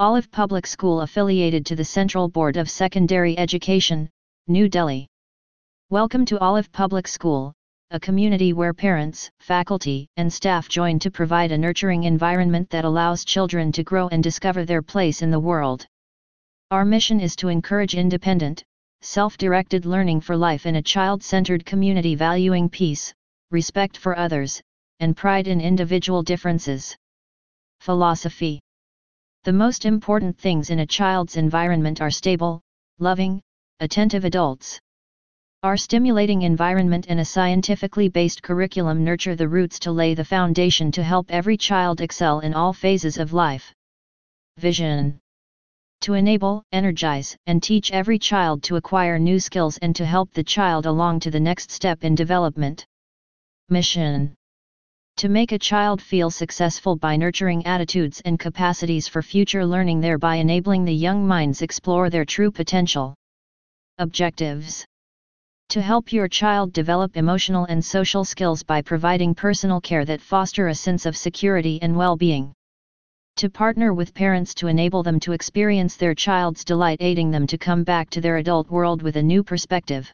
Olive Public School affiliated to the Central Board of Secondary Education, New Delhi. Welcome to Olive Public School, a community where parents, faculty, and staff join to provide a nurturing environment that allows children to grow and discover their place in the world. Our mission is to encourage independent, self-directed learning for life in a child-centered community valuing peace, respect for others, and pride in individual differences. Philosophy the most important things in a child's environment are stable, loving, attentive adults. Our stimulating environment and a scientifically based curriculum nurture the roots to lay the foundation to help every child excel in all phases of life. Vision To enable, energize, and teach every child to acquire new skills and to help the child along to the next step in development. Mission to make a child feel successful by nurturing attitudes and capacities for future learning thereby enabling the young minds explore their true potential. Objectives To help your child develop emotional and social skills by providing personal care that foster a sense of security and well-being. To partner with parents to enable them to experience their child's delight aiding them to come back to their adult world with a new perspective.